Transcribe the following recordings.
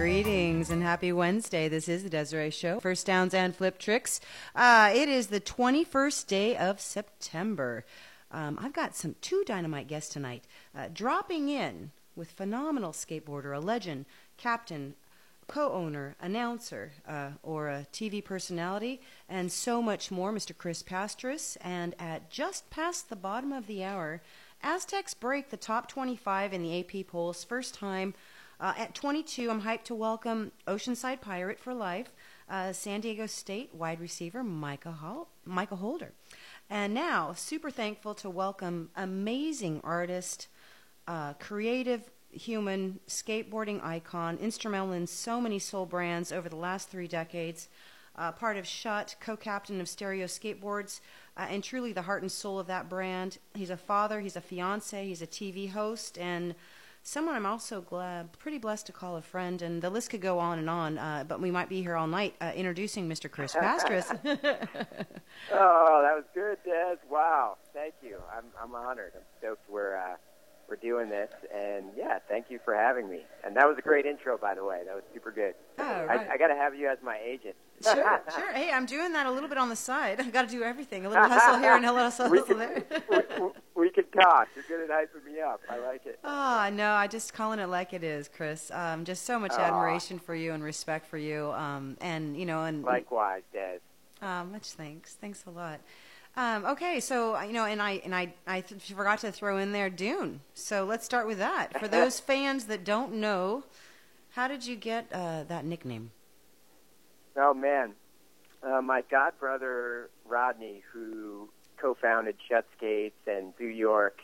Greetings and happy Wednesday. This is the Desiree Show. First downs and flip tricks. Uh, it is the 21st day of September. Um, I've got some two dynamite guests tonight. Uh, dropping in with phenomenal skateboarder, a legend, captain, co-owner, announcer, uh, or a TV personality, and so much more, Mr. Chris Pastras. And at just past the bottom of the hour, Aztecs break the top 25 in the AP polls, first time. Uh, at 22, I'm hyped to welcome Oceanside Pirate for life, uh, San Diego State wide receiver Mikah, Hol- Mikah Holder. And now, super thankful to welcome amazing artist, uh, creative human, skateboarding icon, instrumental in so many soul brands over the last three decades, uh, part of Shut, co captain of Stereo Skateboards, uh, and truly the heart and soul of that brand. He's a father, he's a fiance, he's a TV host, and someone I'm also glad, pretty blessed to call a friend, and the list could go on and on, uh, but we might be here all night uh, introducing Mr. Chris Pastras. oh, that was good, Des. Wow, thank you. I'm I'm honored. I'm stoked we're uh, we're doing this, and yeah, thank you for having me. And that was a great intro, by the way. That was super good. Oh, right. I, I got to have you as my agent. sure, sure. Hey, I'm doing that a little bit on the side. I got to do everything. A little hustle here and a little hustle, hustle there. we, we can talk. You're good at hyping me up. I like it. Oh, no, I just calling it like it is, Chris. Um, just so much admiration for you and respect for you. Um, and, you know, and Likewise, Des. Uh, much thanks. Thanks a lot. Um, okay, so you know, and I and I I th- forgot to throw in there Dune. So let's start with that. For those fans that don't know, how did you get uh, that nickname? Oh man, uh, my godbrother Rodney, who co-founded Shut Skates and Zoo York,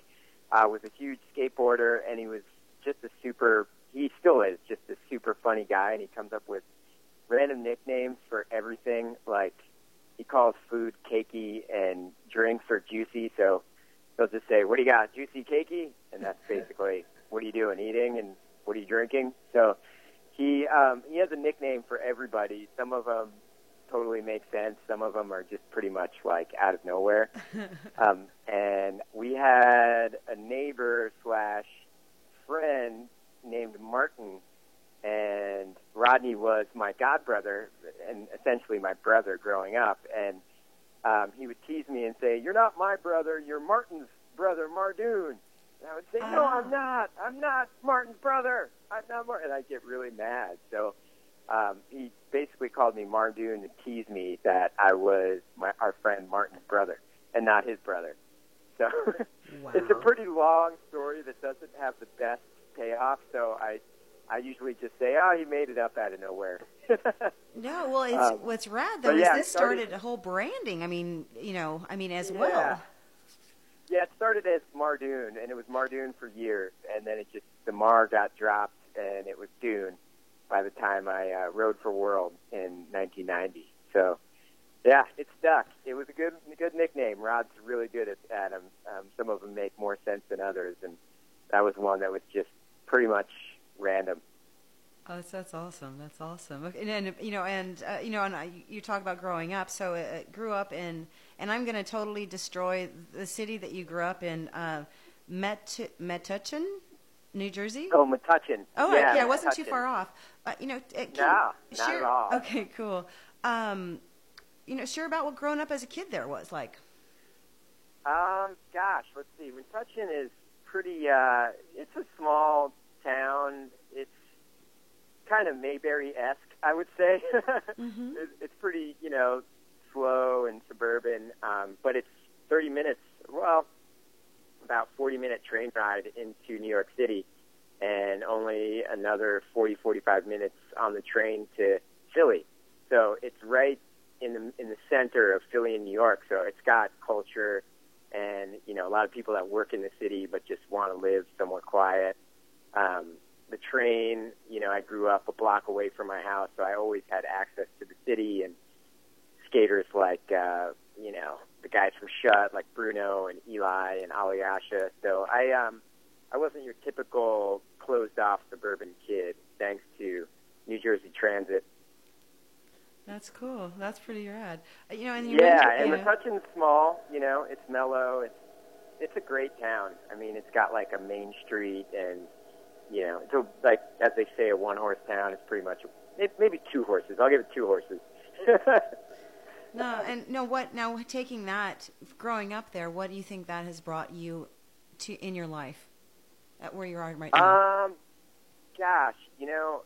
uh, was a huge skateboarder, and he was just a super. He still is just a super funny guy, and he comes up with random nicknames for everything. Like he calls food cakey and drinks are juicy, so he'll just say, "What do you got? Juicy cakey?" And that's basically what are you doing, eating, and what are you drinking? So he um, he has a nickname for everybody. Some of them totally make sense. Some of them are just pretty much like out of nowhere. um, and we had a neighbor slash friend named Martin, and Rodney was my godbrother and essentially my brother growing up. And um, he would tease me and say, "You're not my brother. You're Martin's brother, Mardoon." And I would say, "No, Ah. I'm not. I'm not Martin's brother. I'm not Martin." And I'd get really mad. So um, he basically called me Mardoon to tease me that I was my, our friend Martin's brother and not his brother. So it's a pretty long story that doesn't have the best payoff. So I, I usually just say, "Oh, he made it up out of nowhere." No, well, it's Um, what's rad though is this started- started a whole branding. I mean, you know, I mean as Yeah. well. Yeah, it started as Mardoon, and it was Mardoon for years, and then it just the Mar got dropped, and it was Dune by the time I uh, rode for World in 1990. So, yeah, it stuck. It was a good good nickname. Rod's really good at, at 'em. Um, some of them make more sense than others, and that was one that was just pretty much random. Oh, that's, that's awesome. That's awesome. And, and you know, and uh, you know, and I, you talk about growing up. So uh, grew up in, and I'm going to totally destroy the city that you grew up in, uh, Met Metuchen, New Jersey. Oh, Metuchen. Oh, yeah, yeah, I wasn't too far off. Uh, you know, uh, No, not share, at all. Okay, cool. Um, you know, share about what growing up as a kid there was like. Um, gosh, let's see. Metuchen is pretty. Uh, it's a small town. It's kind of Mayberry-esque, I would say. Mhm. it's, pretty, you know, slow and suburban. Um, but it's 30 minutes. Well, about 40-minute train ride into New York City, and only another 40, 45 minutes on the train to Philly. So it's right in the in the center of Philly and New York. So it's got culture and you know a lot of people that work in the city but just want to live somewhere quiet. Um, the train, you know, I grew up a block away from my house, so I always had access to the city and skaters like uh, you know the guys from Shut, like Bruno and Eli and Alyasha. So I um, I wasn't your typical closed off suburban kid, thanks to New Jersey Transit. That's cool. That's pretty rad. Uh, you know, and you Yeah, mentioned- and yeah. Small. You know, it's mellow. It's it's a great town. I mean, it's got like a main street, and you know, so like as they say, a one horse town is pretty much maybe two horses. I'll give it two horses. no, and no. What now? Taking that, growing up there, what do you think that has brought you to in your life, at where you are right now? Um, gosh, you know,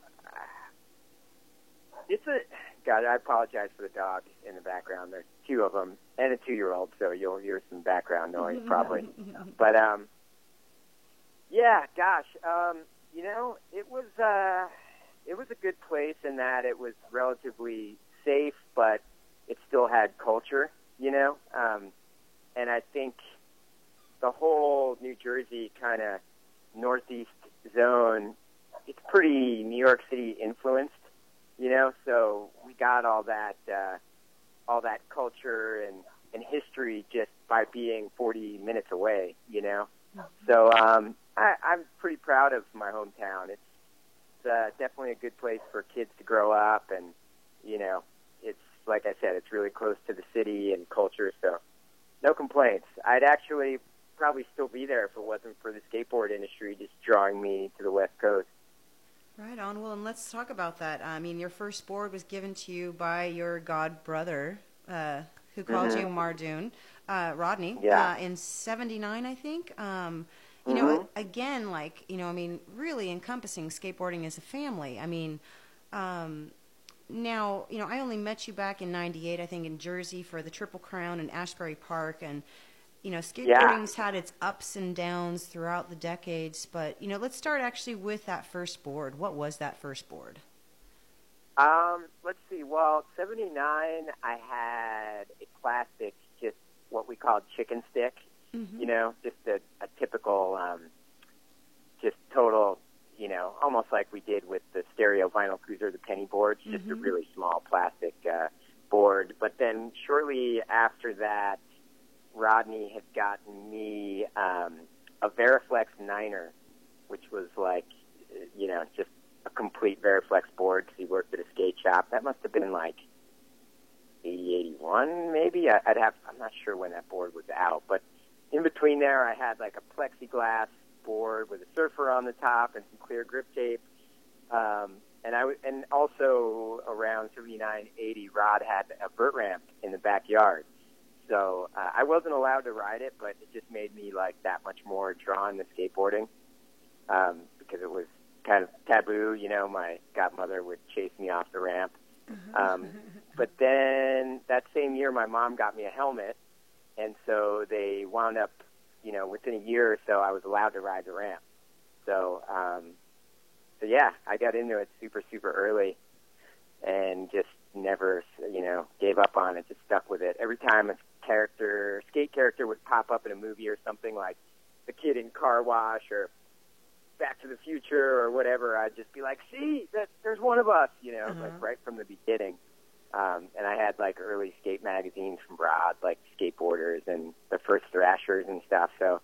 it's a God. I apologize for the dog in the background. There's two of them and a two-year-old, so you'll hear some background noise probably. but um, yeah, gosh, um, you know, it was uh, it was a good place in that it was relatively safe, but it still had culture, you know. Um, and I think the whole New Jersey kind of northeast zone, it's pretty New York City influenced, you know. So we got all that uh, all that culture and and history just by being 40 minutes away, you know. So um, I, I'm pretty proud of my hometown. It's uh, definitely a good place for kids to grow up, and you know, it's like I said, it's really close to the city and culture. So no complaints. I'd actually probably still be there if it wasn't for the skateboard industry just drawing me to the West Coast. Right on. Well, and let's talk about that. I mean, your first board was given to you by your god brother, uh, who called mm-hmm. you Mardoon, uh, Rodney, yeah. uh, in '79, I think. Um, you mm-hmm. know, again, like you know, I mean, really encompassing skateboarding as a family. I mean, um, now you know, I only met you back in '98, I think, in Jersey for the Triple Crown in Asbury Park, and you know, skateboarding's yeah. had its ups and downs throughout the decades. But you know, let's start actually with that first board. What was that first board? Um, let's see. Well, '79, I had a plastic, just what we called chicken stick Mm-hmm. You know, just a, a typical, um, just total, you know, almost like we did with the stereo vinyl cruiser, the penny boards, just mm-hmm. a really small plastic uh, board. But then shortly after that, Rodney had gotten me um, a Variflex Niner, which was like, you know, just a complete Variflex board because he worked at a skate shop. That must have been like 80, 81 maybe. I, I'd have, I'm not sure when that board was out, but in between there, I had like a plexiglass board with a surfer on the top and some clear grip tape. Um, and I and also around 79, 80, Rod had a vert ramp in the backyard. So uh, I wasn't allowed to ride it, but it just made me like that much more drawn to skateboarding um, because it was kind of taboo. You know, my godmother would chase me off the ramp. Um, but then that same year, my mom got me a helmet and so they wound up, you know, within a year or so, I was allowed to ride the ramp. So, um, so yeah, I got into it super, super early, and just never, you know, gave up on it. Just stuck with it. Every time a character, skate character, would pop up in a movie or something like the kid in Car Wash or Back to the Future or whatever, I'd just be like, "See, that there's one of us," you know, uh-huh. like right from the beginning. Um, and I had like early skate magazines from Rod, like skateboarders and the first Thrashers and stuff. So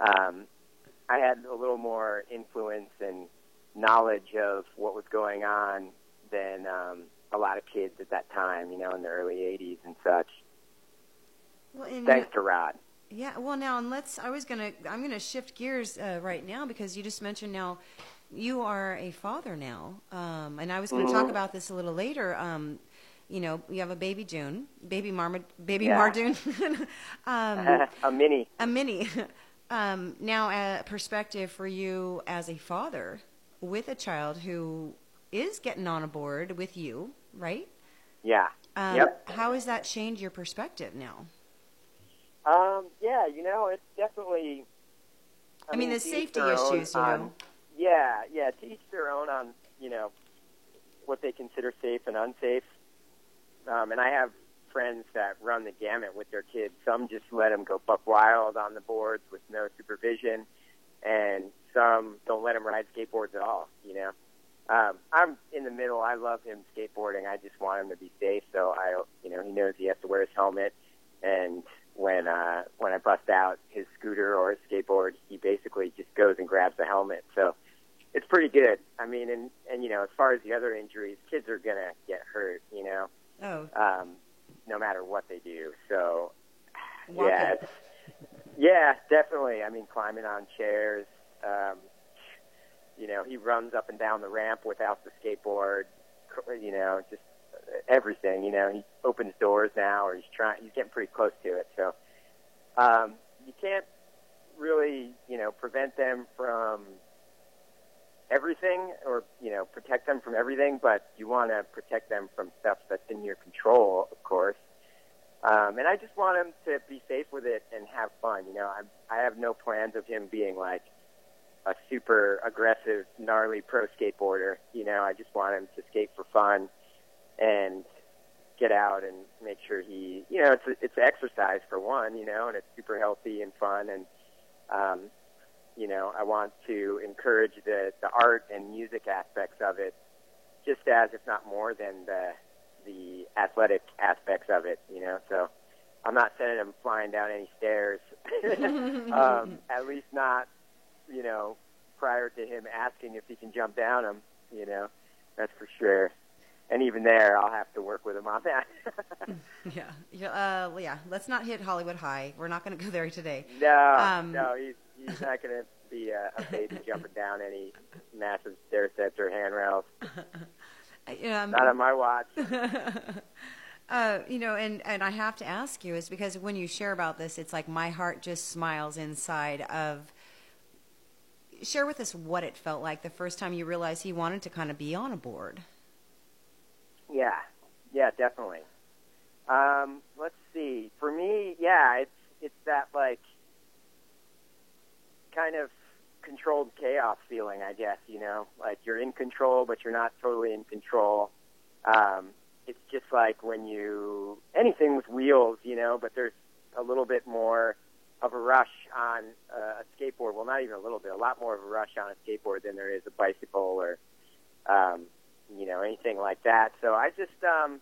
um, I had a little more influence and knowledge of what was going on than um, a lot of kids at that time, you know, in the early 80s and such. Well, and Thanks to Rod. Yeah, well, now, and let's, I was going to, I'm going to shift gears uh, right now because you just mentioned now you are a father now. Um, and I was going to mm-hmm. talk about this a little later. Um, you know, you have a baby June, baby Marma, baby yeah. Mardoon, um, a mini, a mini. Um, now, a perspective for you as a father with a child who is getting on a board with you, right? Yeah. Um, yep. How has that changed your perspective now? Um, yeah, you know, it's definitely. I, I mean, mean, the safety issues, you know. Yeah, yeah, to each their own on, you know, what they consider safe and unsafe. Um, and I have friends that run the gamut with their kids. Some just let them go buck wild on the boards with no supervision, and some don't let them ride skateboards at all. You know, um, I'm in the middle. I love him skateboarding. I just want him to be safe. So I, you know, he knows he has to wear his helmet. And when uh, when I bust out his scooter or his skateboard, he basically just goes and grabs the helmet. So it's pretty good. I mean, and and you know, as far as the other injuries, kids are gonna get hurt. You know. Oh. Um, no matter what they do. So, Walk yeah, yeah, definitely. I mean, climbing on chairs. Um, you know, he runs up and down the ramp without the skateboard. You know, just everything. You know, he opens doors now, or he's trying. He's getting pretty close to it. So um, you can't really, you know, prevent them from everything, or you know, protect them from everything. But you want to protect them from stuff that's in your control, of course. Um, and I just want him to be safe with it and have fun. You know, I I have no plans of him being like a super aggressive, gnarly pro skateboarder. You know, I just want him to skate for fun and get out and make sure he, you know, it's a, it's exercise for one, you know, and it's super healthy and fun, and um, you know, I want to encourage the the art and music aspects of it, just as if not more than the the athletic aspects of it, you know. So I'm not sending him flying down any stairs, um, at least not, you know, prior to him asking if he can jump down them, you know, that's for sure and even there, I'll have to work with him on that. yeah, yeah, uh, yeah. Let's not hit Hollywood High. We're not going to go there today. No, um, no, he's he's not going to be a, a baby jumping down any massive stair sets or handrails. Um, not on my watch. Uh, you know, and, and I have to ask you is because when you share about this, it's like my heart just smiles inside of. Share with us what it felt like the first time you realized he wanted to kind of be on a board. Yeah, yeah, definitely. Um, let's see. For me, yeah, it's it's that like kind of controlled chaos feeling, I guess. You know, like you're in control, but you're not totally in control. Um, it's just like when you anything with wheels, you know, but there's a little bit more of a rush on uh, a skateboard. Well, not even a little bit, a lot more of a rush on a skateboard than there is a bicycle or um, you know, anything like that. So I just, um,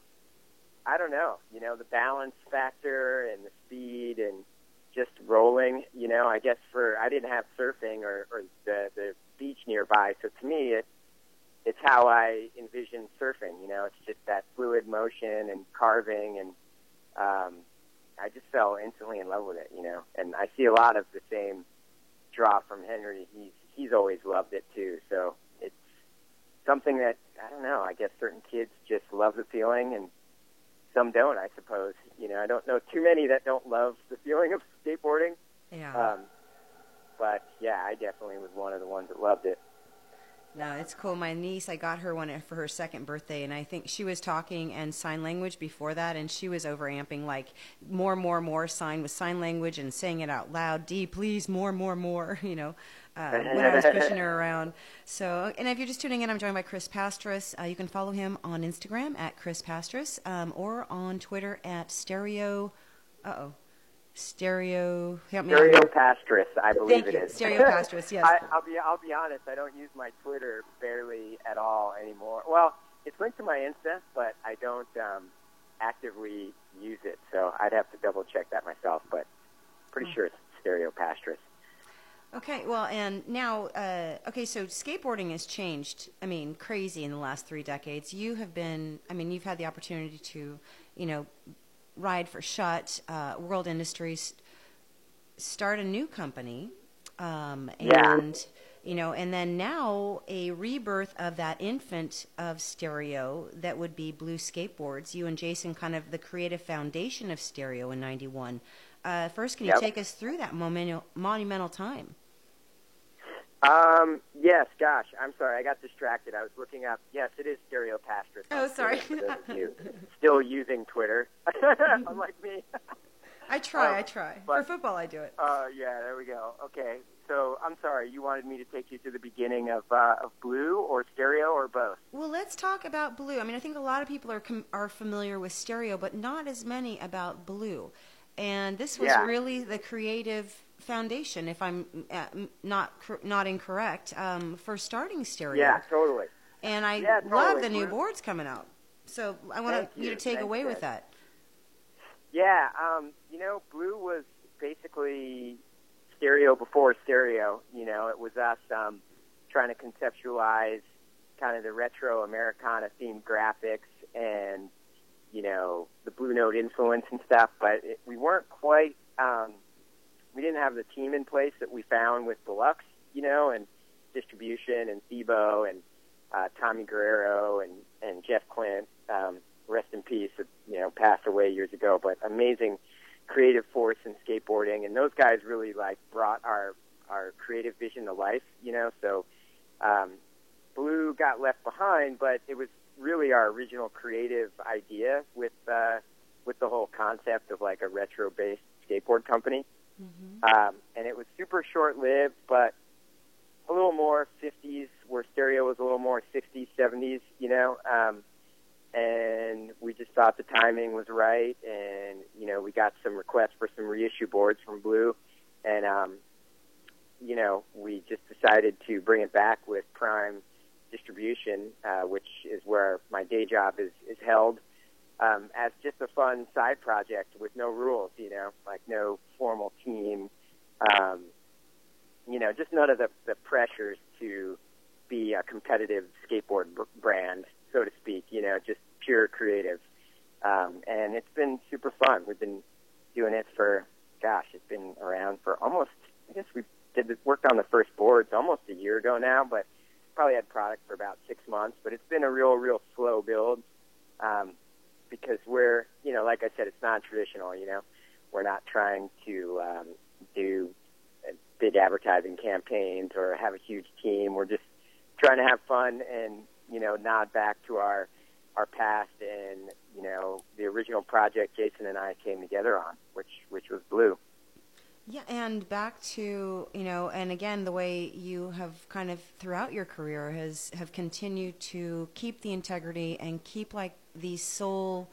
I don't know, you know, the balance factor and the speed and just rolling, you know, I guess for, I didn't have surfing or, or the, the beach nearby. So to me, it, it's how I envision surfing, you know, it's just that fluid motion and carving and, um, I just fell instantly in love with it, you know, and I see a lot of the same draw from Henry. He's, he's always loved it too. So something that I don't know. I guess certain kids just love the feeling, and some don't. I suppose. You know, I don't know too many that don't love the feeling of skateboarding. Yeah. Um, but yeah, I definitely was one of the ones that loved it. No, it's cool. My niece, I got her one for her second birthday, and I think she was talking and sign language before that, and she was overamping like more, more, more sign with sign language and saying it out loud. D, please, more, more, more. You know, uh, when I was pushing her around. So, and if you're just tuning in, I'm joined by Chris Pastras. Uh, you can follow him on Instagram at Chris Pastras um, or on Twitter at Stereo. Uh oh. Stereo. Help me Stereo. Pastras, I believe Thank it you. is. Stereo Pastras, yes. I, I'll be I'll be honest. I don't use my Twitter barely at all anymore. Well, it's linked to my Insta, but I don't um, actively use it. So I'd have to double check that myself. But pretty oh. sure it's Stereo Pastras. Okay, well, and now, uh, okay, so skateboarding has changed. I mean, crazy in the last three decades. You have been, I mean, you've had the opportunity to, you know, ride for Shut, uh, World Industries, start a new company, um, and yeah. you know, and then now a rebirth of that infant of stereo that would be Blue Skateboards. You and Jason, kind of the creative foundation of stereo in '91. Uh, first, can you yep. take us through that monumental, monumental time? Um, yes, gosh, I'm sorry, I got distracted. I was looking up. Yes, it is Stereo Pastras. Oh, sorry. still using Twitter, unlike me. I try, um, I try. But, For football, I do it. Uh, yeah, there we go. Okay, so I'm sorry, you wanted me to take you to the beginning of uh, of Blue or Stereo or both? Well, let's talk about Blue. I mean, I think a lot of people are com- are familiar with Stereo, but not as many about Blue. And this was yeah. really the creative foundation, if I'm uh, not not incorrect, um, for starting stereo. Yeah, totally. And I yeah, totally. love the new boards coming out. So I want you. you to take Thank away you. with that. Yeah, um, you know, Blue was basically stereo before stereo. You know, it was us um, trying to conceptualize kind of the retro Americana themed graphics and you know the Blue Note influence and stuff, but it, we weren't quite um, we didn't have the team in place that we found with Deluxe, you know, and Distribution and Thiebaud and uh, Tommy Guerrero and and Jeff Klindt. Um, rest in peace. You know, passed away years ago, but amazing creative force in skateboarding, and those guys really like brought our our creative vision to life. You know, so um, Blue got left behind, but it was really our original creative idea with uh, with the whole concept of like a retro based skateboard company. Mm-hmm. Um, and it was super short lived, but a little more 50s, where stereo was a little more 60s, 70s, you know. Um, and we just thought the timing was right, and you know, we got some requests for some reissue boards from Blue, and um, you know, we just decided to bring it back with Prime Distribution, uh, which is where my day job is is held um, as just a fun side project with no rules, you know, like no formal team, um, you know, just none of the, the pressures to be a competitive skateboard brand, so to speak, you know, just pure creative. Um, and it's been super fun. We've been doing it for, gosh, it's been around for almost, I guess we did the, worked on the first boards almost a year ago now, but probably had product for about six months. But it's been a real, real slow build. Um, because we're, you know, like I said, it's non-traditional. You know, we're not trying to um, do big advertising campaigns or have a huge team. We're just trying to have fun and you know nod back to our our past and you know the original project Jason and I came together on, which which was Blue. Yeah, and back to you know, and again, the way you have kind of throughout your career has have continued to keep the integrity and keep like these soul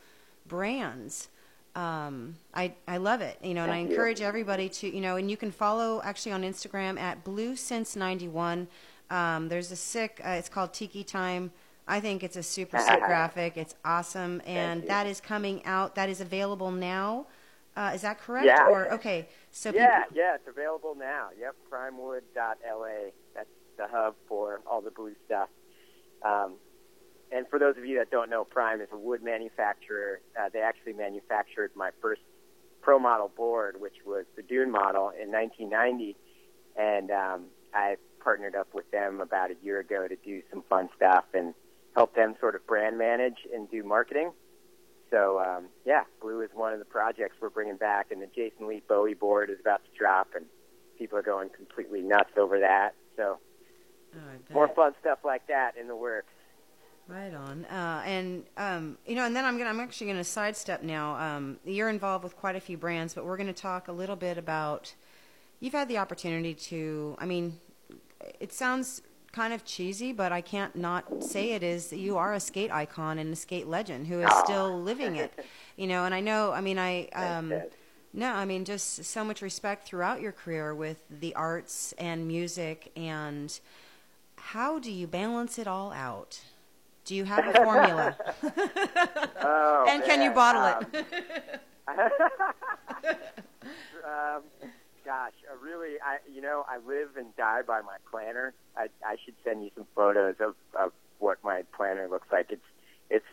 brands. Um, I I love it, you know, and Thank I encourage you. everybody to you know, and you can follow actually on Instagram at Blue Since ninety one. Um, there's a sick. Uh, it's called Tiki Time. I think it's a super sick graphic. It's awesome, and that is coming out. That is available now. Uh, is that correct? Yeah. Or okay, so yeah, people... yeah, it's available now. Yep, primewood.la. That's the hub for all the blue stuff. Um, and for those of you that don't know, Prime is a wood manufacturer. Uh, they actually manufactured my first pro model board, which was the Dune model in 1990, and um, I partnered up with them about a year ago to do some fun stuff and help them sort of brand manage and do marketing. So um, yeah, Blue is one of the projects we're bringing back, and the Jason Lee Bowie board is about to drop, and people are going completely nuts over that. So oh, more fun stuff like that in the works. Right on, uh, and um, you know, and then I'm gonna, I'm actually going to sidestep now. Um, you're involved with quite a few brands, but we're going to talk a little bit about. You've had the opportunity to. I mean, it sounds kind of cheesy, but I can't not say it is. You are a skate icon and a skate legend who is still living it. You know, and I know. I mean, I. Um, no, I mean just so much respect throughout your career with the arts and music and how do you balance it all out? Do you have a formula? oh, and can you bottle um, it? um, gosh, uh, really, I you know I live and die by my planner. I I should send you some photos of of what my planner looks like. It's it's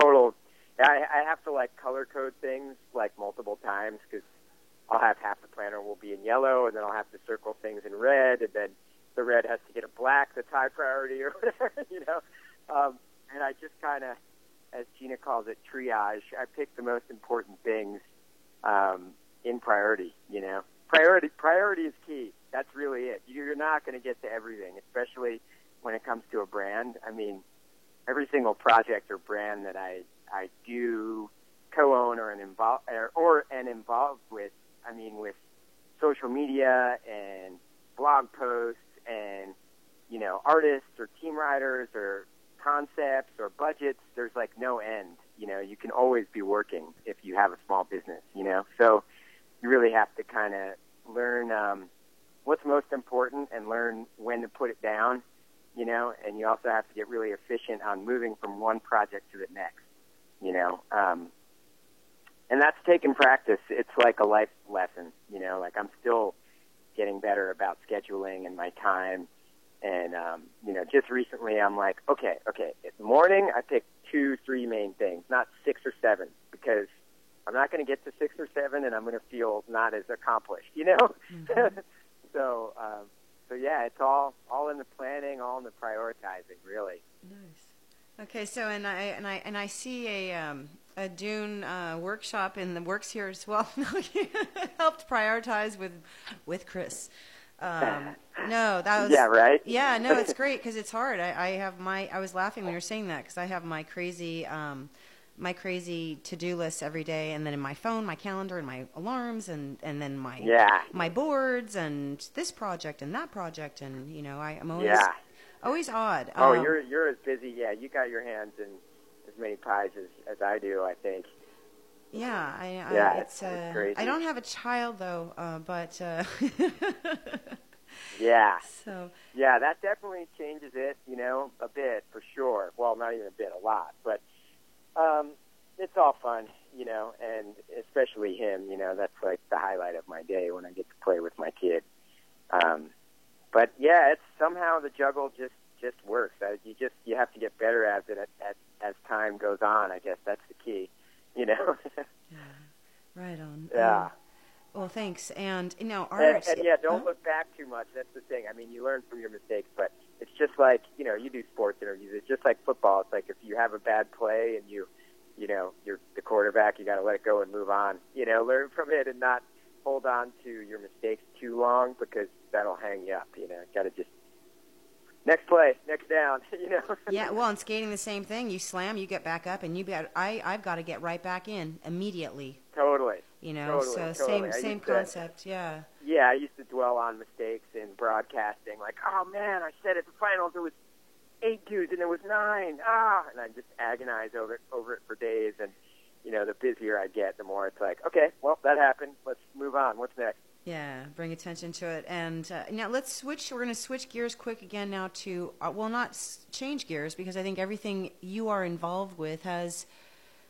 total. I I have to like color code things like multiple times because I'll have half the planner will be in yellow, and then I'll have to circle things in red, and then the red has to get a black that's high priority or whatever, you know. Um, and I just kind of, as Gina calls it, triage. I pick the most important things um, in priority. You know, priority priority is key. That's really it. You're not going to get to everything, especially when it comes to a brand. I mean, every single project or brand that I I do co-own or an involved or, or and involved with. I mean, with social media and blog posts and you know artists or team writers or concepts or budgets, there's like no end. You know, you can always be working if you have a small business, you know. So you really have to kind of learn um, what's most important and learn when to put it down, you know, and you also have to get really efficient on moving from one project to the next, you know. Um, and that's taken practice. It's like a life lesson, you know, like I'm still getting better about scheduling and my time and um, you know, just recently, I'm like, okay, okay. The morning, I pick two, three main things, not six or seven, because I'm not going to get to six or seven, and I'm going to feel not as accomplished, you know. Mm-hmm. so, um, so yeah, it's all all in the planning, all in the prioritizing, really. Nice. Okay, so and I and I and I see a um, a Dune uh, workshop in the works here as well. Helped prioritize with with Chris. Um, no, that was yeah, right. Yeah, no, it's great because it's hard. I, I have my I was laughing when you were saying that because I have my crazy. Um, my crazy to-do list every day and then in my phone my calendar and my alarms and and then my yeah. my boards and this project and that project and you know I, am always yeah. always odd oh um, you're you're as busy yeah you got your hands in as many pies as, as I do I think yeah I, I yeah, it's, it's uh, crazy. I don't have a child though uh, but uh, yeah so yeah that definitely changes it you know a bit for sure well not even a bit a lot but um, it's all fun, you know, and especially him, you know, that's like the highlight of my day when I get to play with my kid. Um, but yeah, it's somehow the juggle just just works. You just you have to get better at it at, at, as time goes on. I guess that's the key, you know. yeah, right on. Yeah. Um, well, thanks. And you know, art. And, and yeah, don't huh? look back too much. That's the thing. I mean, you learn from your mistakes, but it's just like you know, you do sports interviews. It's just like football. It's like if you have a bad play and you, you know, you're the quarterback, you got to let it go and move on. You know, learn from it and not hold on to your mistakes too long because that'll hang you up. You know, got to just next play, next down. You know. yeah, well, and skating the same thing. You slam, you get back up, and you got. I I've got to get right back in immediately. Totally. You know, Totally, so totally. Same same used to- concept. Yeah. Yeah, I used to dwell on mistakes in broadcasting, like, oh man, I said at the finals it was eight dudes and it was nine. Ah, and I just agonize over it over it for days. And you know, the busier I get, the more it's like, okay, well, that happened. Let's move on. What's next? Yeah, bring attention to it. And uh, now let's switch. We're going to switch gears quick again now to, uh, well, not s- change gears because I think everything you are involved with has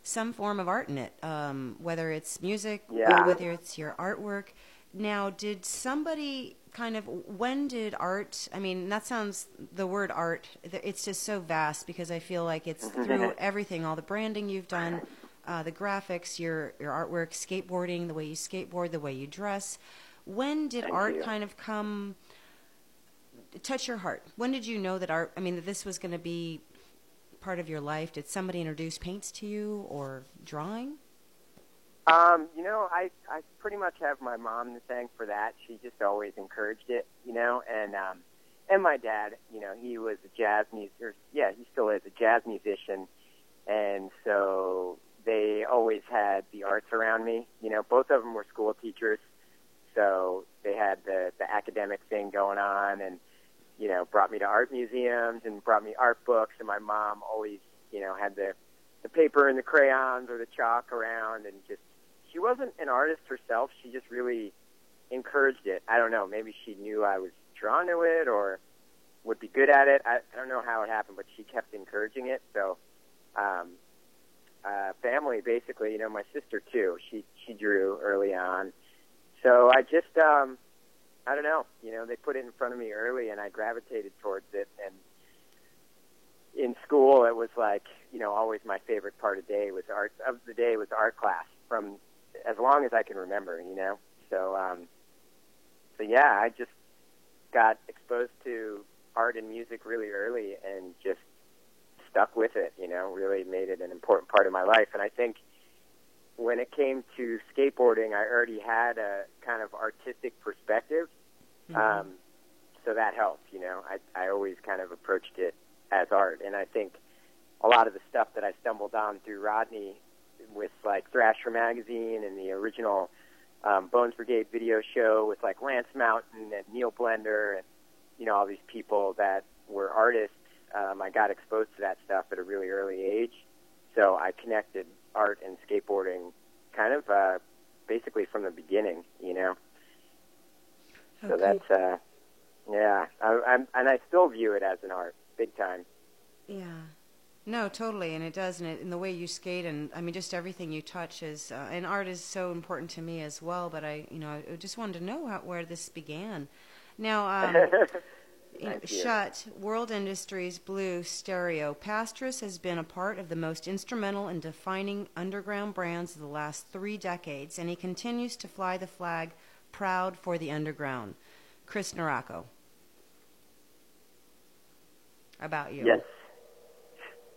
some form of art in it, um, whether it's music Yeah. or whether it's your artwork. Now, did somebody kind of, when did art, I mean, that sounds, the word art, it's just so vast because I feel like it's through everything, all the branding you've done, uh, the graphics, your, your artwork, skateboarding, the way you skateboard, the way you dress. When did Thank art you. kind of come touch your heart? When did you know that art? I mean, that this was going to be part of your life. Did somebody introduce paints to you or drawing? Um, you know, I I pretty much have my mom to thank for that. She just always encouraged it, you know, and um, and my dad, you know, he was a jazz musician. Yeah, he still is a jazz musician, and so they always had the arts around me. You know, both of them were school teachers, so they had the the academic thing going on, and you know, brought me to art museums and brought me art books. And my mom always, you know, had the the paper and the crayons or the chalk around, and just she wasn't an artist herself. She just really encouraged it. I don't know. Maybe she knew I was drawn to it or would be good at it. I, I don't know how it happened, but she kept encouraging it. So, um, uh, family basically, you know, my sister too. She she drew early on. So I just um, I don't know. You know, they put it in front of me early, and I gravitated towards it. And in school, it was like you know, always my favorite part of day was art of the day was art class from as long as I can remember. You know, so um, so yeah, I just got exposed to art and music really early, and just stuck with it. You know, really made it an important part of my life. And I think when it came to skateboarding, I already had a kind of artistic perspective. Um, so that helped, you know. I I always kind of approached it as art, and I think a lot of the stuff that I stumbled on through Rodney, with like Thrasher magazine and the original um, Bones Brigade video show with like Lance Mountain and Neil Blender and you know all these people that were artists. Um, I got exposed to that stuff at a really early age, so I connected art and skateboarding kind of uh, basically from the beginning, you know. Okay. So that's uh, yeah, I, I'm and I still view it as an art, big time. Yeah. No, totally, and it does, and, it, and the way you skate, and I mean, just everything you touch is, uh, and art is so important to me as well. But I, you know, I just wanted to know how, where this began. Now, um, Thank you. Shut World Industries Blue Stereo. Pastras has been a part of the most instrumental in defining underground brands of the last three decades, and he continues to fly the flag proud for the underground. Chris Nieratko. about you. Yes.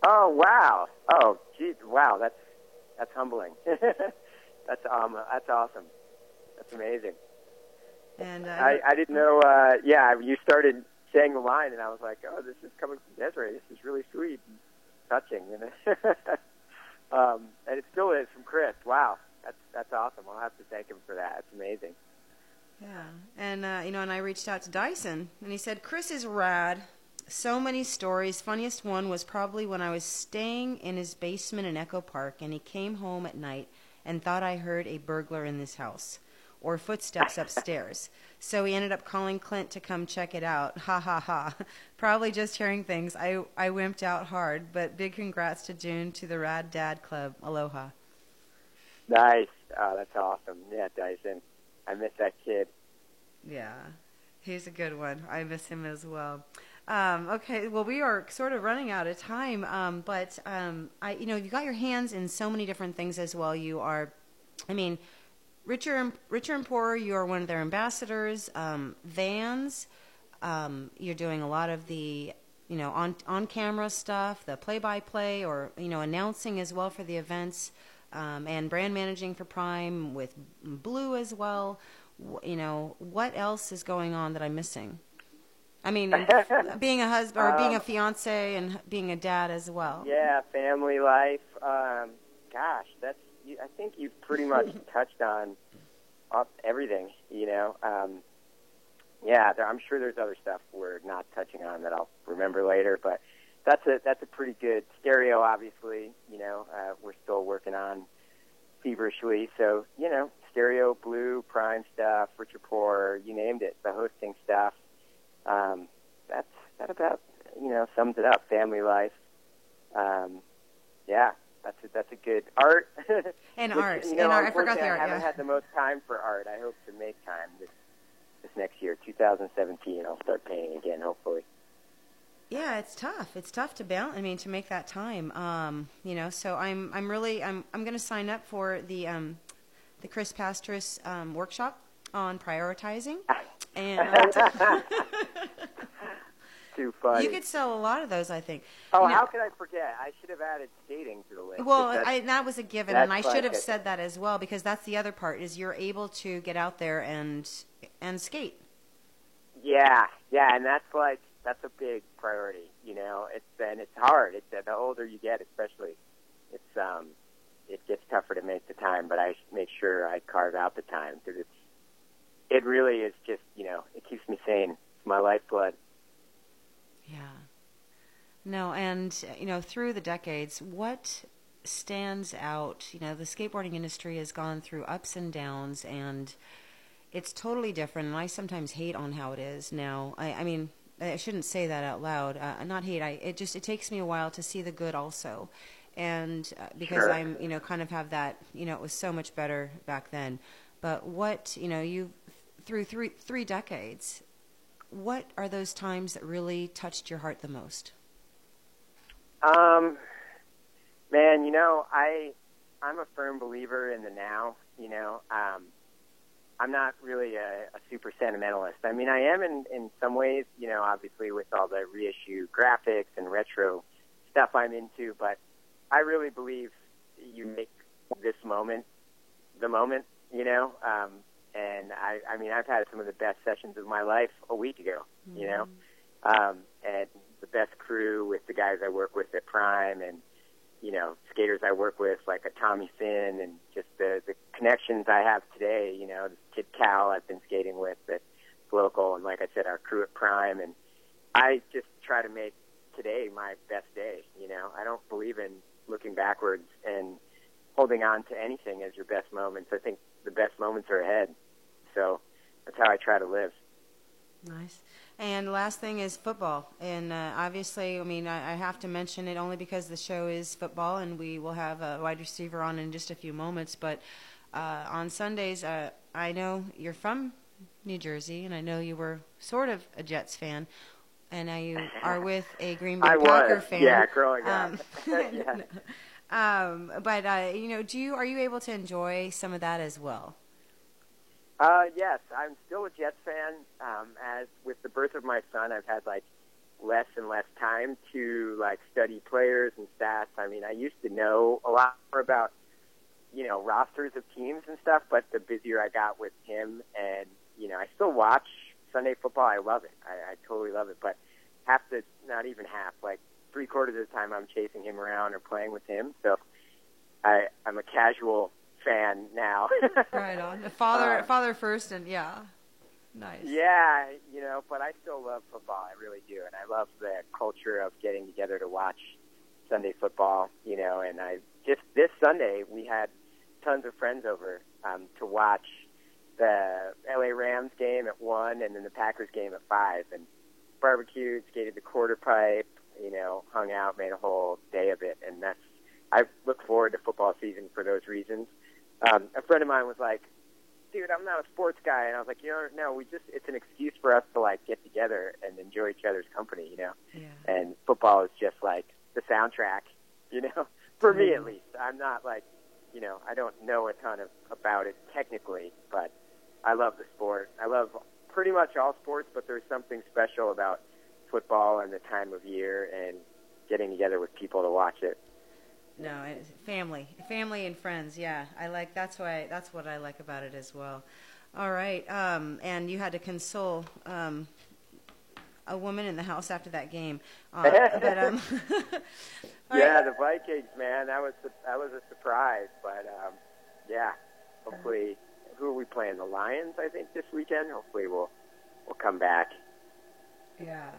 Oh wow. Oh geez. Wow. That's that's humbling. that's um. That's awesome. That's amazing. And uh, I I didn't know. Uh, yeah, you started saying the line, and I was like, oh, this is coming from Desiree. This is really sweet and touching. Know. um, and it still is from Chris. Wow. That's that's awesome. I'll have to thank him for that. It's amazing. Yeah, and uh, you know, and I reached out to Dyson, and he said Chris is rad. So many stories. Funniest one was probably when I was staying in his basement in Echo Park, and he came home at night and thought I heard a burglar in this house or footsteps upstairs. So we ended up calling Clint to come check it out. Ha ha ha. Probably just hearing things. I I wimped out hard, but big congrats to June to the Rad Dad Club. Aloha. Nice. Oh, that's awesome. Yeah, Dyson. I miss that kid. Yeah, he's a good one. I miss him as well. Um, okay, well, we are sort of running out of time, um, but um, I, you know, you got your hands in so many different things as well. You are, I mean, richer and richer and poorer. You are one of their ambassadors. Um, Vans, um, you're doing a lot of the, you know, on on camera stuff, the play by play, or you know, announcing as well for the events um, and brand managing for Prime with Blue as well. You know, what else is going on that I'm missing? I mean, being a husband or being a um, fiance and being a dad as well. Yeah, family life. Um, gosh, that's. I think you've pretty much touched on everything. You know, um, yeah, there, I'm sure there's other stuff we're not touching on that I'll remember later, but that's a that's a pretty good stereo. Obviously, you know, uh, we're still working on feverishly. So you know, stereo, blue, prime stuff, Richer Poorer, you named it, the hosting stuff. Um, that's that about you know sums it up. Family life. Um, yeah, that's a, that's a good art. and Which, art, you know, and art. I forgot the art. I haven't yeah. had the most time for art. I hope to make time this this next year, 2017. I'll start painting again, hopefully. Yeah, it's tough. It's tough to balance. I mean, to make that time. Um, you know, so I'm I'm really I'm I'm going to sign up for the um, the Chris Pastras um, workshop on prioritizing. And too funny. You could sell a lot of those, I think. Oh, know, how could I forget? I should have added skating to the list. Well, I, that was a given, and I should have said that as well because that's the other part is you're able to get out there and and skate. Yeah, yeah, and that's like that's a big priority. You know, it's and it's hard. It's the older you get, especially, it's um, it gets tougher to make the time. But I make sure I carve out the time because it's it really is just you know it keeps me sane. It's my lifeblood. Yeah. No, and you know through the decades, what stands out? You know, the skateboarding industry has gone through ups and downs, and it's totally different. And I sometimes hate on how it is now. I, I mean, I shouldn't say that out loud. Uh, not hate. I it just it takes me a while to see the good also, and uh, because sure. I'm you know kind of have that you know it was so much better back then. But what you know you through three three decades, what are those times that really touched your heart the most? Um, man, you know I I'm a firm believer in the now. You know, um, I'm not really a, a super sentimentalist. I mean, I am in in some ways, you know, obviously with all the reissue graphics and retro stuff I'm into, but I really believe you make this moment the moment, you know. Um, and I, I mean, I've had some of the best sessions of my life a week ago, mm-hmm. you know, um, and the best crew with the guys I work with at Prime and you know, skaters I work with, like a Tommy Finn, and just the the connections I have today. You know, this kid Cal I've been skating with that's local, and like I said, our crew at Prime, and I just try to make today my best day. You know, I don't believe in looking backwards and holding on to anything as your best moments. I think the best moments are ahead. So that's how I try to live. Nice. And last thing is football. And uh, obviously, I mean, I, I, have to mention it only because the show is football, and we will have a wide receiver on in just a few moments. But uh, on Sundays, uh, I know you're from New Jersey, and I know you were sort of a Jets fan. And now you are with a Green Bay I Packer was. fan. Yeah, growing um, up. um, but uh, you know, do you are you able to enjoy some of that as well? Uh, yes, I'm still a Jets fan. Um, as with the birth of my son, I've had like less and less time to like study players and stats. I mean, I used to know a lot more about you know rosters of teams and stuff, but the busier I got with him, and you know, I still watch Sunday football. I love it. I, I totally love it, but half the not even half, like three quarters of the time, I'm chasing him around or playing with him. So I I'm a casual fan now. right on. Father, uh, father first, and yeah, nice. Yeah, you know, but I still love football. I really do, and I love the culture of getting together to watch Sunday football. You know, and I just this Sunday we had tons of friends over um, to watch the LA Rams game at one, and then the Packers game at five, and barbecued, skated the quarter pipe, you know, hung out, made a whole day of it, and that's I look forward to football season for those reasons um, a friend of mine was like, dude, I'm not a sports guy. And I was like, you know, no, we just, it's an excuse for us to like get together and enjoy each other's company, you know? Yeah. And football is just like the soundtrack, you know, for me at least. I'm not like, you know, I don't know a ton of, about it technically, but I love the sport. I love pretty much all sports, but there's something special about football and the time of year and getting together with people to watch it. No, family, family and friends. Yeah, I like. That's why. That's what I like about it as well. All right. Um, and you had to console um, a woman in the house after that game. Uh, but, um, yeah, right. the Vikings, man. That was that was a surprise. But um, yeah, hopefully, who are we playing? The Lions, I think, this weekend. Hopefully, we'll we'll come back. Yeah.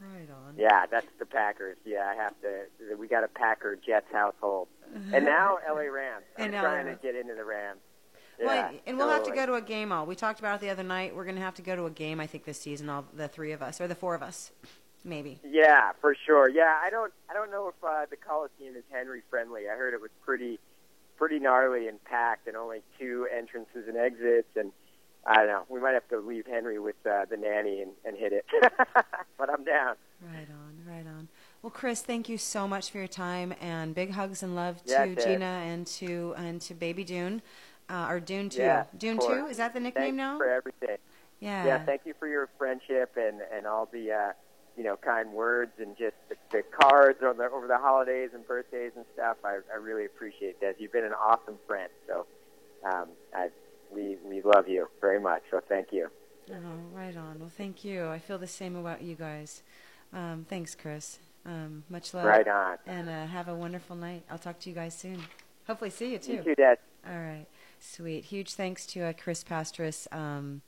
Right on. Yeah, that's the Packers. Yeah, I have to. We got a Packer Jets household, and now LA Rams. I'm and trying LA. to get into the Rams. Yeah, well, and we'll totally. have to go to a game. All we talked about it the other night. We're going to have to go to a game. I think this season, all the three of us or the four of us, maybe. Yeah, for sure. Yeah, I don't. I don't know if uh, the Coliseum is Henry friendly. I heard it was pretty, pretty gnarly and packed, and only two entrances and exits, and I don't know. We might have to leave Henry with uh, the nanny and, and hit it. but I'm down. Right on, right on. Well, Chris, thank you so much for your time and big hugs and love yeah, to Gina and to and to Baby Dune, uh, or Dune Two. Yeah, Dune Two is that the nickname Thanks now? for everything. Yeah. Yeah. Thank you for your friendship and and all the uh, you know kind words and just the, the cards over the, over the holidays and birthdays and stuff. I, I really appreciate that. You've been an awesome friend. So um, I we we love you very much. So thank you. Oh, right on. Well, thank you. I feel the same about you guys. Um, thanks, Chris. Um, much love. Right on. And uh, have a wonderful night. I'll talk to you guys soon. Hopefully, see you too. You too, Dad. All right. Sweet. Huge thanks to uh, Chris Pastras. Um,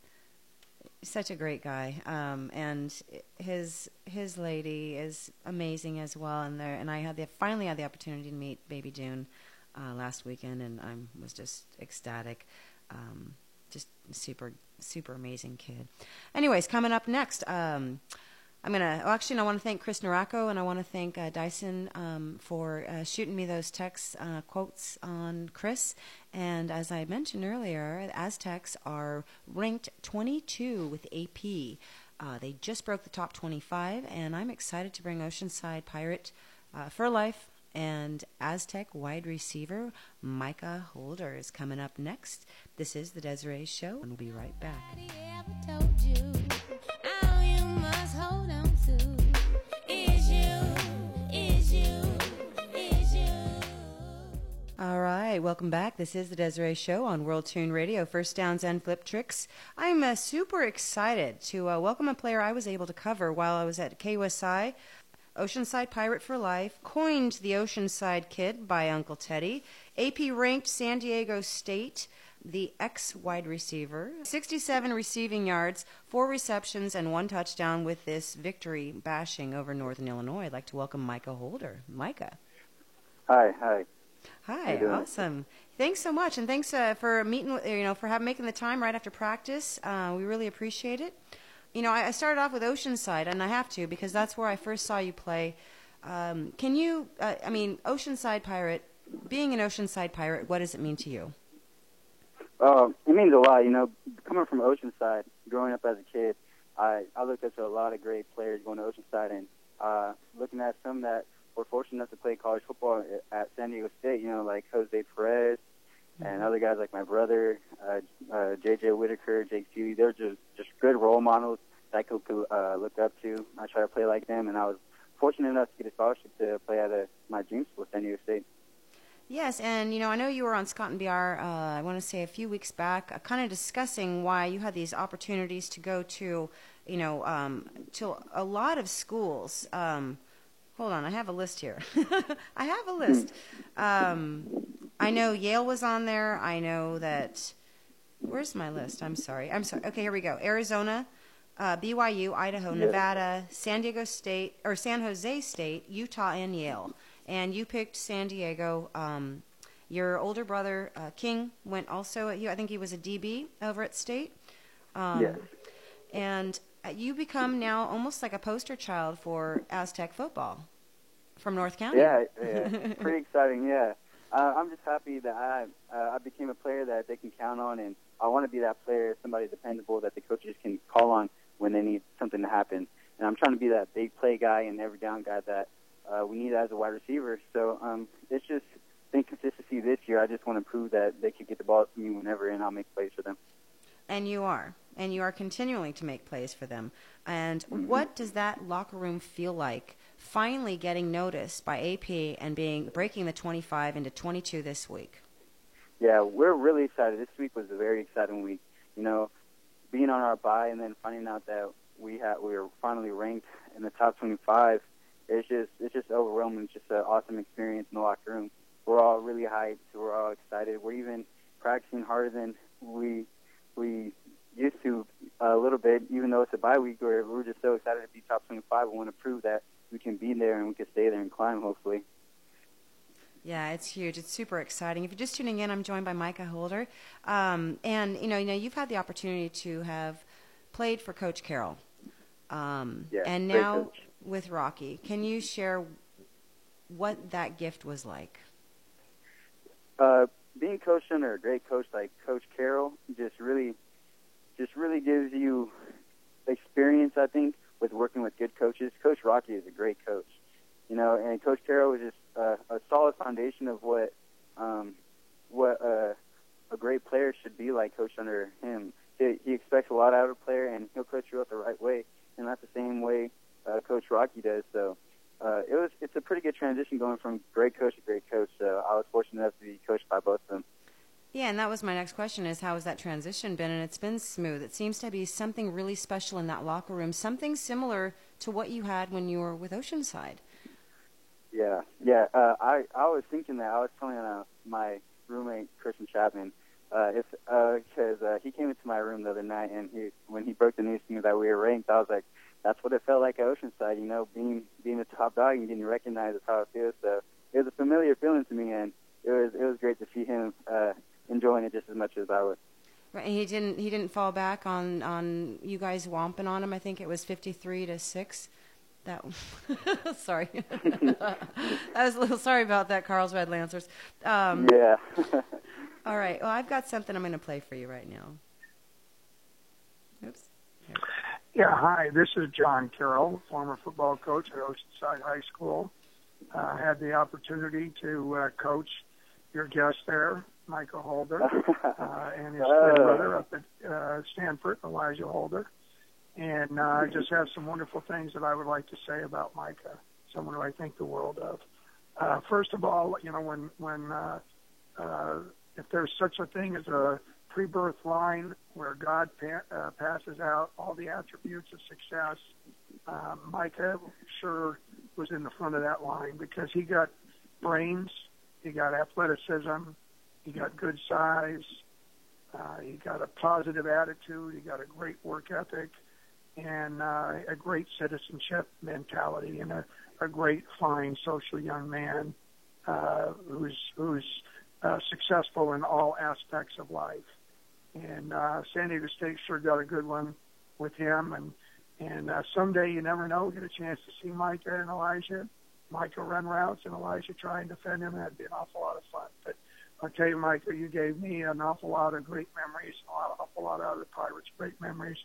such a great guy, um, and his his lady is amazing as well. And there, and I had the finally had the opportunity to meet Baby June uh, last weekend, and I was just ecstatic. Um, just super, super amazing kid. Anyways, coming up next, um, I'm gonna. Well, actually, I want to thank Chris Nieratko and I want to thank uh, Dyson um, for uh, shooting me those text uh, quotes on Chris. And as I mentioned earlier, Aztecs are ranked 22 with AP. Uh, they just broke the top 25, and I'm excited to bring Oceanside Pirate uh, for life and Aztec wide receiver Mikah Holder is coming up next. This is the Desiree Show, and we'll be right back. All right, welcome back. This is the Desiree Show on World Tune Radio, First Downs and Flip Tricks. I'm uh, super excited to uh, welcome a player I was able to cover while I was at KUSI Oceanside Pirate for Life, coined the Oceanside Kid by Uncle Teddy, AP ranked San Diego State, the ex wide receiver, 67 receiving yards, four receptions, and one touchdown with this victory bashing over Northern Illinois. I'd like to welcome Mikah Holder. Mikah. Hi, hi. Hi, awesome. Thanks so much, and thanks uh, for meeting. You know, for having making the time right after practice. Uh, we really appreciate it you know, I, I started off with Oceanside, and I have to because that's where I first saw you play. Um, can you, uh, I mean, Oceanside Pirate, being an Oceanside Pirate, what does it mean to you? Uh, it means a lot. You know, coming from Oceanside, growing up as a kid, I, I looked up to a lot of great players going to Oceanside and uh, looking at some that were fortunate enough to play college football at San Diego State, you know, like Jose Perez, and mm-hmm. other guys like my brother, uh, uh, J.J. Whitaker, Jake Seeley. They're just just good role models that I could uh, look up to. I try to play like them, and I was fortunate enough to get a scholarship to play at a, my dream school, San Diego State. Yes, and you know, I know you were on Scott and BR, uh, I want to say a few weeks back, uh, kind of discussing why you had these opportunities to go to, you know, um, to a lot of schools. Um, hold on, I have a list here. I have a list. Um, I know Yale was on there. I know that. Where's my list? I'm sorry. I'm sorry. Okay, here we go. Arizona, uh, BYU, Idaho, Nevada, San Diego State, or San Jose State, Utah, and Yale. And you picked San Diego. Um, your older brother uh, King went also at you. I think he was a DB over at State. Um, yes. And uh, you become now almost like a poster child for Aztec football from North County. Yeah, yeah. pretty exciting. Yeah, uh, I'm just happy that I uh, I became a player that they can count on, and I want to be that player, somebody dependable that the coaches can call on when they need something to happen. And I'm trying to be that big play guy and every down guy that uh, we need as a wide receiver. So um, it's just inconsistency this year. I just want to prove that they can get the ball to me whenever, and I'll make plays for them. And you are. And you are continuing to make plays for them. And Mm-hmm. what does that locker room feel like finally getting noticed by AP and being breaking the 25 into 22 this week? Yeah, we're really excited. This week was a very exciting week. You know, being on our bye and then finding out that we had we were finally ranked in the top 25. It's just it's just overwhelming. It's just an awesome experience in the locker room. We're all really hyped. We're all excited. We're even practicing harder than we we used to a little bit. Even though it's a bye week, we're we're just so excited to be top 25. We want to prove that we can be there and we can stay there and climb. Hopefully. Yeah, it's huge. It's super exciting. If you're just tuning in, I'm joined by Mikah Holder, um, and you know, you know, you've had the opportunity to have played for Coach Carroll, um, Yeah, and now. With Rocky. Can you share what that gift was like? uh, being coached under a great coach like Coach Carroll just really, just really gives you experience. I think with working with good coaches. Coach Rocky is a great coach, you know, and Coach Carroll was just uh, a solid foundation of what um, what uh, a great player should be like. Coached under him, he, he expects a lot out of a player, and he'll coach you up the right way, and that's the same way uh, Coach Rocky does. So uh, it was it's a pretty good transition going from great coach to great coach. So I was fortunate enough to be coached by both of them. Yeah, and that was my next question: is how has that transition been? And it's been smooth. It seems to be something really special in that locker room, something similar to what you had when you were with Oceanside. Yeah, yeah. Uh, I I was thinking that I was telling uh, my roommate Christian Chapman uh, if because uh, he came into my room the other night and he when he broke the news to me that we were ranked, I was like, that's what it felt like at Oceanside. You know, being being the top dog and getting recognized is how it feels. So it was a familiar feeling to me, and it was it was great to see him uh, enjoying it just as much as I was. Right, and he didn't he didn't fall back on on you guys whomping on him. I think it was fifty three to six. That sorry, I was a little sorry about that, Carlsbad Lancers. Um, yeah. All right, well I've got something I'm going to play for you right now. Oops. Here. Yeah, hi. This is John Carroll, former football coach at Oceanside High School. Uh, had the opportunity to uh, coach your guest there, Michael Holder, uh, and his twin brother up at uh, Stanford, Elijah Holder. And uh, I just have some wonderful things that I would like to say about Mikah, someone who I think the world of. Uh, first of all, you know, when when uh, uh, if there's such a thing as a pre-birth line where God pa- uh, passes out all the attributes of success. Um, Mikah sure was in the front of that line because he got brains, he got athleticism, he got good size, uh, he got a positive attitude, he got a great work ethic, and uh, a great citizenship mentality, and a, a great, fine, social young man uh, who's who's uh, successful in all aspects of life and uh, San Diego State sure got a good one with him. And and uh, someday you never know, get a chance to see Mikah and Elijah. Mikah run routes and Elijah try and defend him. That'd be an awful lot of fun. But I'll tell you, Mikah, you gave me an awful lot of great memories, a lot, awful lot of the Pirates, great memories.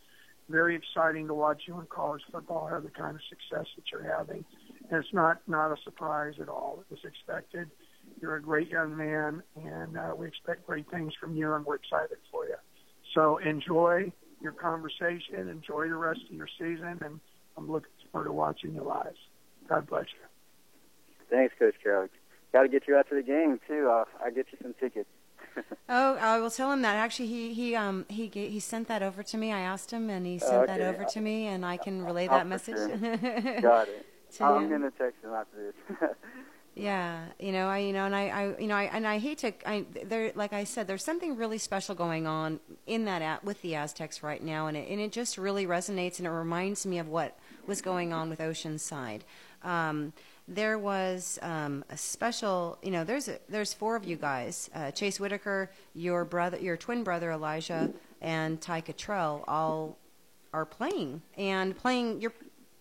Very exciting to watch you in college football have the kind of success that you're having. And it's not not a surprise at all. It was expected. You're a great young man, and uh, we expect great things from you, and we're excited. So enjoy your conversation. Enjoy the rest of your season, and I'm looking forward to watching you live. God bless you. Thanks, Coach Carroll. Got to get you out to the game too. Uh, I'll get you some tickets. oh, I will tell him that. Actually, he he um he he sent that over to me. I asked him, and he sent okay. that over to me, and I can relay that message. Sure. Got it. I'm him. gonna text him after this. yeah, you know, I you know, and I, I you know, I and I hate to. I there, like I said, there's something really special going on in that with the Aztecs right now, and it and it just really resonates, and it reminds me of what was going on with Oceanside. Um, there was um, a special, you know, there's a, there's four of you guys, uh, Jace Whitaker, your brother, your twin brother Elijah, and Ty Cottrell all are playing and playing your,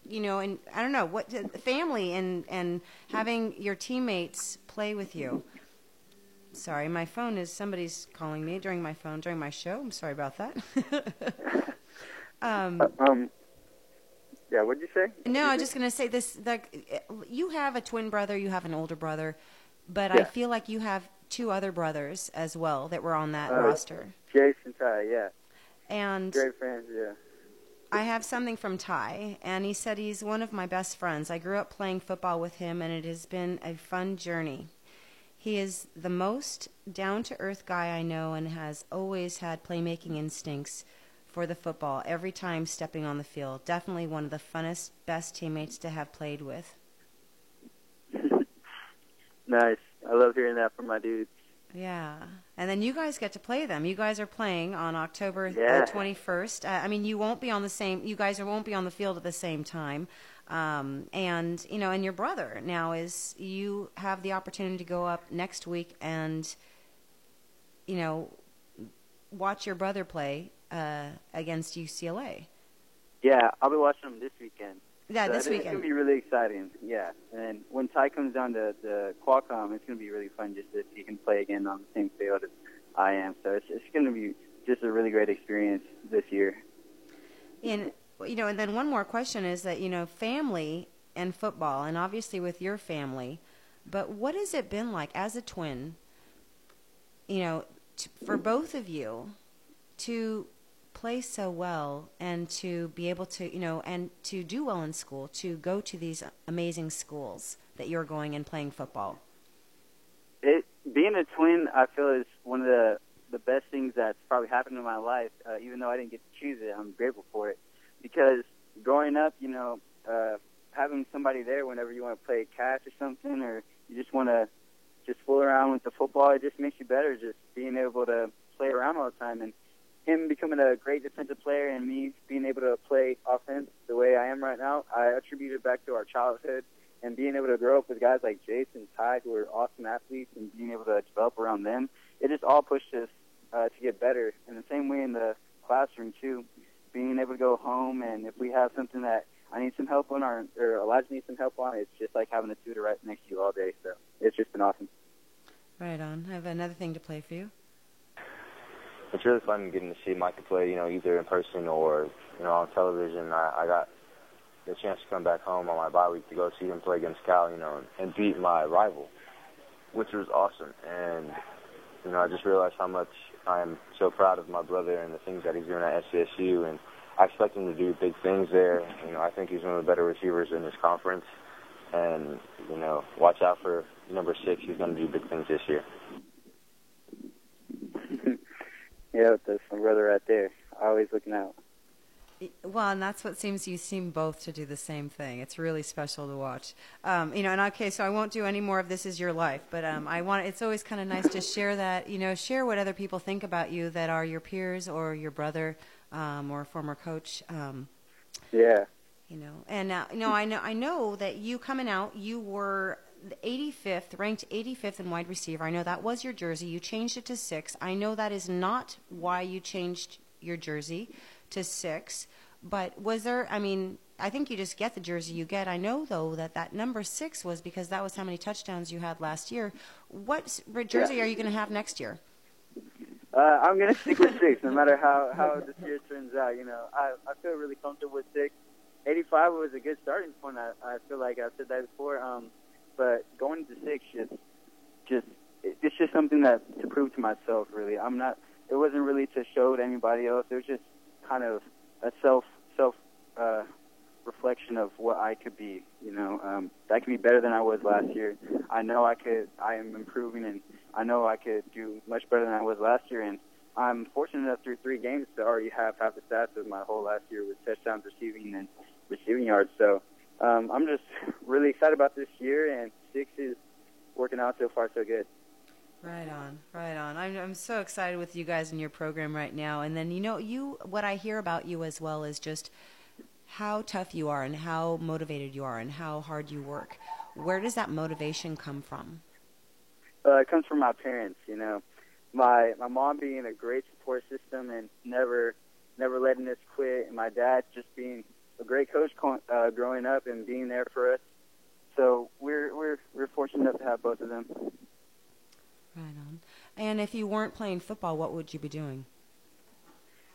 you know, and I don't know what family and and having your teammates play with you. Sorry, my phone is somebody's calling me during my phone during my show. I'm sorry about that. um, uh, um, yeah, what'd you say? No, I was just gonna say this. Like, you have a twin brother, you have an older brother, but yeah. I feel like you have two other brothers as well that were on that uh, roster. Jason Ty, yeah. And great friends, yeah. I have something from Ty, and he said he's one of my best friends. I grew up playing football with him, and it has been a fun journey. He is the most down to earth guy I know and has always had playmaking instincts for the football every time stepping on the field. Definitely one of the funnest, best teammates to have played with. nice. I love hearing that from my dudes. Yeah. And then you guys get to play them. You guys are playing on October yeah. 21st. Uh, I mean, you won't be on the same, you guys won't be on the field at the same time. Um, and, you know, and your brother now is, you have the opportunity to go up next week and, you know, watch your brother play uh, against UCLA. Yeah, I'll be watching them this weekend. Yeah, so this weekend. It's gonna be really exciting. Yeah, and when Ty comes down to the Qualcomm, it's gonna be really fun just to see him play again on the same field as I am. So it's it's gonna be just a really great experience this year. And you know, and then one more question is that you know, family and football, and obviously with your family, but what has it been like as a twin? You know, to, for both of you to play so well and to be able to, you know, and to do well in school, to go to these amazing schools that you're going and playing football? It being a twin, I feel is one of the the best things that's probably happened in my life. Uh, even though I didn't get to choose it, I'm grateful for it because growing up, you know, uh, having somebody there whenever you want to play catch or something, or you just want to just fool around with the football, it just makes you better. Just being able to play around all the time and him becoming a great defensive player and me being able to play offense the way I am right now, I attribute it back to our childhood and being able to grow up with guys like Jason, Ty, who are awesome athletes, and being able to develop around them. It just all pushed us uh, to get better. In the same way in the classroom too, being able to go home and if we have something that I need some help on, or, or Elijah needs some help on, it's just like having a tutor right next to you all day. So it's just been awesome. Right on. I have another thing to play for you it's really fun getting to see Mikah play, you know, either in person or, you know, on television. I, I got the chance to come back home on my bye week to go see him play against Cal, you know, and, and beat my rival, which was awesome. And, you know, I just realized how much I am so proud of my brother and the things that he's doing at SDSU. And I expect him to do big things there. You know, I think he's one of the better receivers in this conference. And, you know, watch out for number six. He's going to do big things this year. Yeah, that's my brother right there. Always looking out. Well, and that's what seems you seem both to do the same thing. It's really special to watch. Um, you know, and okay, so I won't do any more of this is your life, but um, I want. It's always kind of nice to share that. You know, share what other people think about you that are your peers or your brother um, or a former coach. Um, yeah. You know, and uh, you know, I know, I know that you coming out, you were 85th, ranked 85th in wide receiver. I know that was your jersey. You changed it to six. I know that is not why you changed your jersey to six. But was there? I mean, I think you just get the jersey you get. I know though that that number six was because that was how many touchdowns you had last year. What jersey yeah. are you going to have next year? Uh, I'm going to stick with six, no matter how how this year turns out. You know, I I feel really comfortable with six. 85 was a good starting point. I, I feel like I said that before. Um, but going to six just just it's just something that to prove to myself really. I'm not it wasn't really to show to anybody else. It was just kind of a self self uh, reflection of what I could be. You know, um, I could be better than I was last year. I know I could. I am improving, and I know I could do much better than I was last year. And I'm fortunate enough through three games to already have half the stats of my whole last year with touchdowns, receiving, and receiving yards. So um, I'm just really excited about this year, and six is working out so far so good. Right on, right on. I'm I'm so excited with you guys in your program right now. And then you know you what I hear about you as well is just how tough you are and how motivated you are and how hard you work. Where does that motivation come from? Uh, it comes from my parents. You know, my my mom being a great support system and never never letting us quit, and my dad just being a great coach uh, growing up and being there for us. So we're we're we're fortunate enough to have both of them. Right on. And if you weren't playing football, what would you be doing?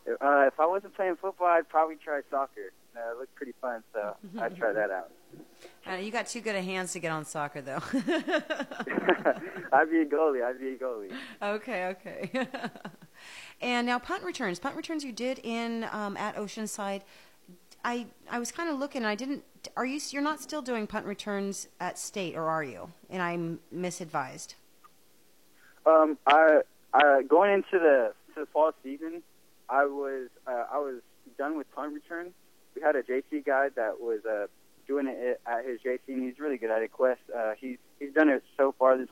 Uh, if I wasn't playing football, I'd probably try soccer. Uh, it looked pretty fun, so I'd try that out. Uh, you got too good of hands to get on soccer, though. I'd be a goalie. I'd be a goalie. Okay, okay. and now punt returns. Punt returns you did in um, at Oceanside. I I was kind of looking. I didn't. Are you? You're not still doing punt returns at state, or are you? And I'm misadvised. Um, I, I going into the to the fall season, I was uh, I was done with punt return. We had a JC guy that was uh, doing it at his JC, and he's really good at it. Quest, uh, he's he's done it so far this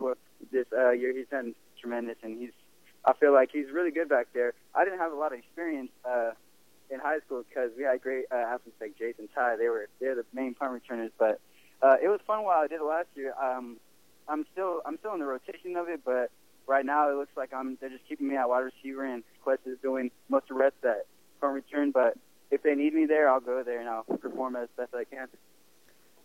this uh, year. He's done tremendous, and he's I feel like he's really good back there. I didn't have a lot of experience uh, in high school because we had great uh, athletes like Jason Ty. They were they're the main punt returners, but uh, it was fun while I did it last year. Um, I'm still I'm still in the rotation of it, but right now it looks like I'm they're just keeping me at wide receiver and Quest is doing most of the reps at punt return. But if they need me there, I'll go there and I'll perform as best I can.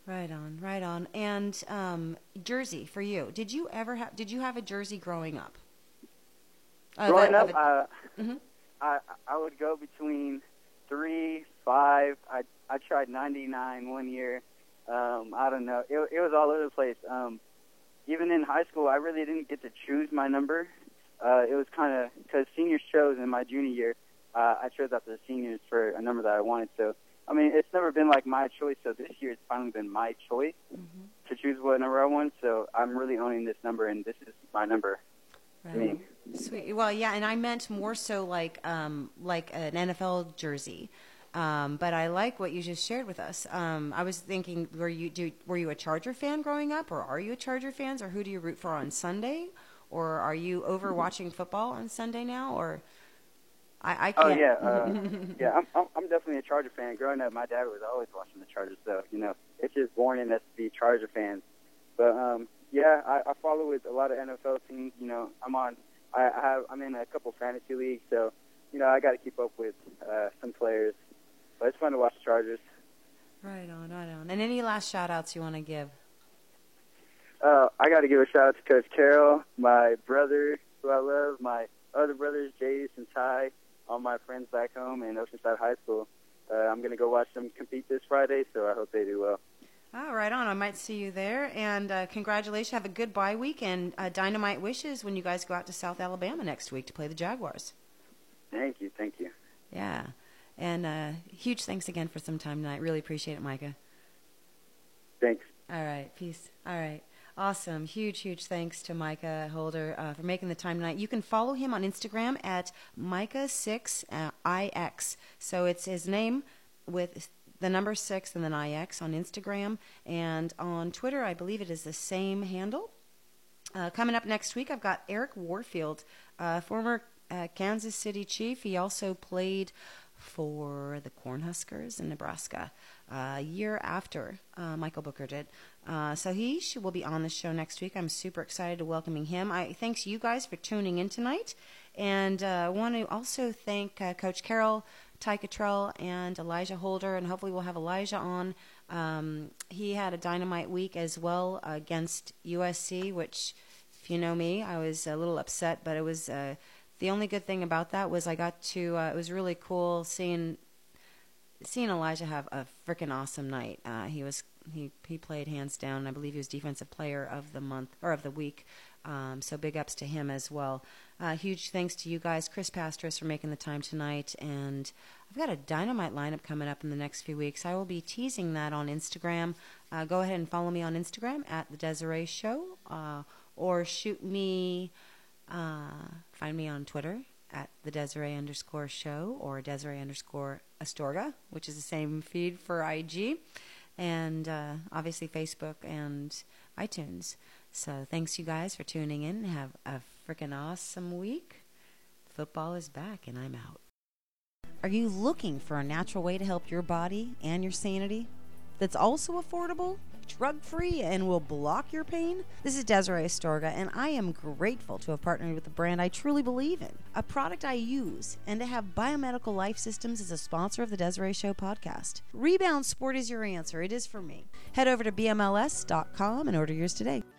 Right on, right on. And um, jersey for you. Did you ever have? Did you have a jersey growing up? Uh, growing up, a, uh, mm-hmm. I I would go between three, five. I I tried 99 one year. Um, I don't know. It it was all over the place. Um, even in high school, I really didn't get to choose my number. Uh, it was kind of because seniors chose in my junior year. Uh, I chose after the seniors for a number that I wanted. So, I mean, it's never been like my choice. So this year, it's finally been my choice mm-hmm. to choose what number I want. So I'm really owning this number, and this is my number. Right. Me. Sweet. Well, yeah, and I meant more so like um, like an NFL jersey. Um, but I like what you just shared with us. Um, I was thinking, were you do, were you a Charger fan growing up, or are you a Charger fans, or who do you root for on Sunday, or are you over watching football on Sunday now, or I, I oh, can't. Oh yeah, uh, yeah. I'm, I'm I'm definitely a Charger fan. Growing up, my dad was always watching the Chargers, so you know it's just born in us to be Charger fans. But um, yeah, I, I follow with a lot of NFL teams. You know, I'm on. I, I have I'm in a couple fantasy leagues, so you know I got to keep up with uh, some players but it's fun to watch the Chargers. Right on, right on. And any last shout outs you want to give? Uh, I got to give a shout out to Coach Carroll, my brother, who I love, my other brothers, Jace and Ty, all my friends back home in Oceanside High School. Uh, I'm going to go watch them compete this Friday, so I hope they do well. Oh, right on. I might see you there. And uh, congratulations. Have a good bye week and uh, dynamite wishes when you guys go out to South Alabama next week to play the Jaguars. Thank you. Thank you. Yeah. And uh, huge thanks again for some time tonight. Really appreciate it, Mikah. Thanks. All right. Peace. All right. Awesome. Huge, huge thanks to Mikah Holder uh, for making the time tonight. You can follow him on Instagram at Mikah6ix. So it's his name with the number 6 and then IX on Instagram. And on Twitter, I believe it is the same handle. Uh, coming up next week, I've got Eric Warfield, uh, former uh, Kansas City Chief. He also played for the Cornhuskers in Nebraska a year after uh, Michael Booker did. Uh, so he should, will be on the show next week. I'm super excited to welcoming him. I thanks you guys for tuning in tonight, and I uh, want to also thank uh, Coach Carroll, Ty Cottrell, and Elijah Holder, and hopefully we'll have Elijah on. Um, he had a dynamite week as well against USC, which, if you know me, I was a little upset, but it was uh, the only good thing about that was I got to. Uh, it was really cool seeing seeing Elijah have a freaking awesome night. Uh, he was he he played hands down. I believe he was defensive player of the month or of the week. Um, so big ups to him as well. Uh, huge thanks to you guys, Chris Pastras, for making the time tonight. And I've got a dynamite lineup coming up in the next few weeks. I will be teasing that on Instagram. Uh, go ahead and follow me on Instagram at the Desiree Show, uh, or shoot me. Uh, find me on Twitter at the Desiree underscore show or Desiree underscore Astorga, which is the same feed for IG, and uh, obviously Facebook and iTunes. So thanks you guys for tuning in. Have a freaking awesome week. Football is back, and I'm out. Are you looking for a natural way to help your body and your sanity that's also affordable? drug free and will block your pain? This is Desiree Astorga, and I am grateful to have partnered with a brand I truly believe in, a product I use, and to have Biomedical Life Systems as a sponsor of the Desiree Show podcast. Rebound Sport is your answer. It is for me. Head over to BMLS.com and order yours today.